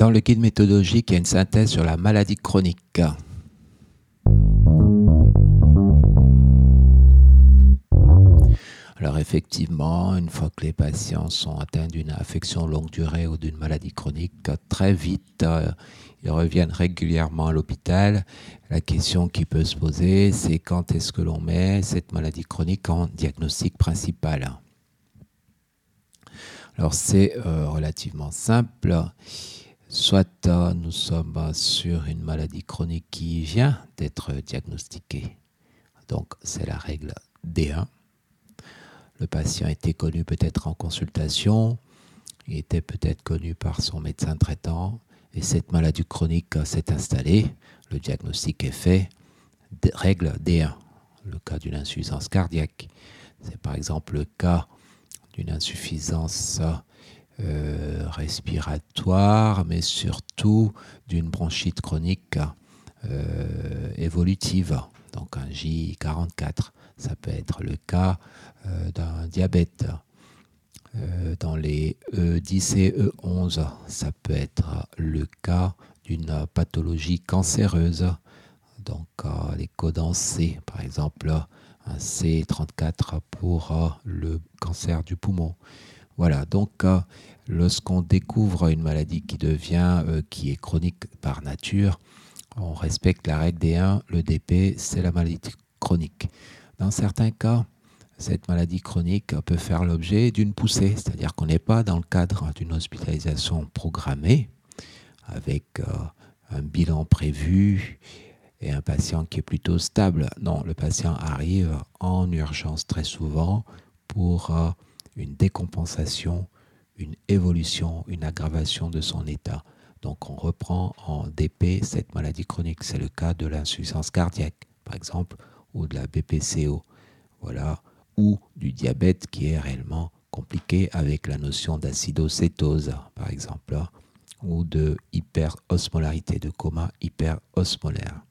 Dans le guide méthodologique, il y a une synthèse sur la maladie chronique. Alors effectivement, une fois que les patients sont atteints d'une affection longue durée ou d'une maladie chronique, très vite, euh, ils reviennent régulièrement à l'hôpital. La question qui peut se poser, c'est quand est-ce que l'on met cette maladie chronique en diagnostic principal? Alors c'est euh, relativement simple. Soit nous sommes sur une maladie chronique qui vient d'être diagnostiquée. Donc c'est la règle D1 le patient était connu peut-être en consultation, il était peut-être connu par son médecin traitant, et cette maladie chronique s'est installée, le diagnostic est fait, règle D1, le cas d'une insuffisance cardiaque. C'est par exemple le cas d'une insuffisance euh, respiratoire, mais surtout d'une bronchite chronique euh, évolutive, donc un J44. Ça peut être le cas euh, d'un diabète. Dans les E10 et E11, ça peut être le cas d'une pathologie cancéreuse. Donc les codants C, par exemple, un C34 pour le cancer du poumon. Voilà, donc lorsqu'on découvre une maladie qui devient, qui est chronique par nature, on respecte la règle des 1, le DP, c'est la maladie chronique. Dans certains cas, cette maladie chronique peut faire l'objet d'une poussée, c'est-à-dire qu'on n'est pas dans le cadre d'une hospitalisation programmée avec euh, un bilan prévu et un patient qui est plutôt stable. Non, le patient arrive en urgence très souvent pour euh, une décompensation, une évolution, une aggravation de son état. Donc on reprend en DP cette maladie chronique. C'est le cas de l'insuffisance cardiaque, par exemple, ou de la BPCO, voilà, ou du diabète qui est réellement compliqué avec la notion d'acidocétose, par exemple, ou de hyperosmolarité, de coma hyperosmolaire.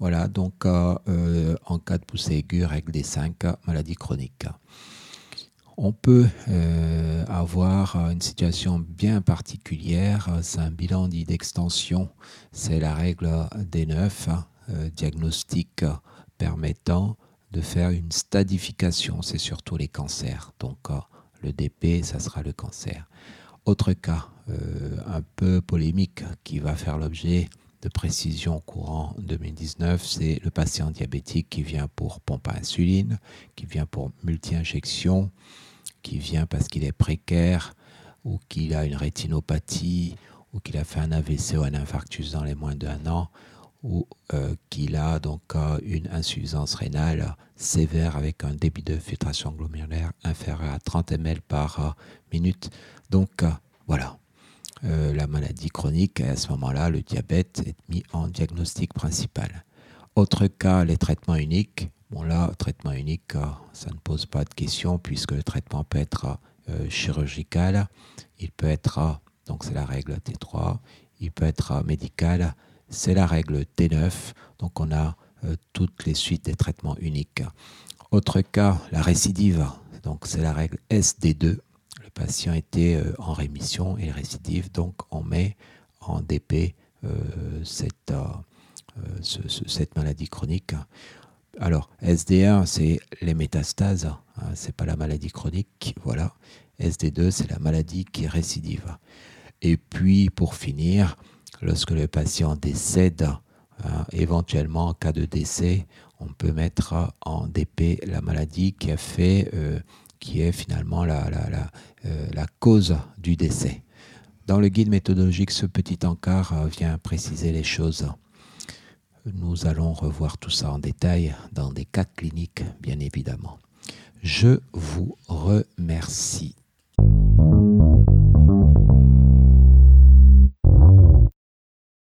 Voilà, donc euh, euh, en cas de poussée aiguë, règle des 5, maladie chronique. On peut euh, avoir une situation bien particulière, c'est un bilan dit d'extension, c'est la règle des 9, diagnostic permettant de faire une stadification, c'est surtout les cancers. Donc le DP, ça sera le cancer. Autre cas un peu polémique qui va faire l'objet de précision courant 2019, c'est le patient diabétique qui vient pour pompe à insuline, qui vient pour multi-injection, qui vient parce qu'il est précaire ou qu'il a une rétinopathie ou qu'il a fait un AVC ou un infarctus dans les moins d'un an ou euh, qu'il a donc euh, une insuffisance rénale sévère avec un débit de filtration glomérulaire inférieur à 30 ml par euh, minute. Donc voilà, la maladie chronique, à ce moment-là, le diabète est mis en diagnostic principal. Autre cas, les traitements uniques. Bon là, traitement unique, ça ne pose pas de question puisque le traitement peut être chirurgical, il peut être, donc c'est la règle T3, il peut être médical, c'est la règle T9. Donc on a euh, toutes les suites des traitements uniques. Autre cas, la récidive. Donc c'est la règle SD2. Patient était euh, en rémission et récidive, donc on met en DP euh, cette, cette maladie chronique. Alors, SD1, c'est les métastases, hein, c'est pas la maladie chronique, voilà. SD2, c'est la maladie qui est récidive. Et puis, pour finir, lorsque le patient décède, hein, éventuellement en cas de décès, on peut mettre en DP la maladie qui a fait, euh, qui est finalement la, euh, la, cause du décès. Dans le guide méthodologique, ce petit encart euh, vient préciser les choses. Nous allons revoir tout ça en détail dans des cas cliniques, bien évidemment. Je vous remercie.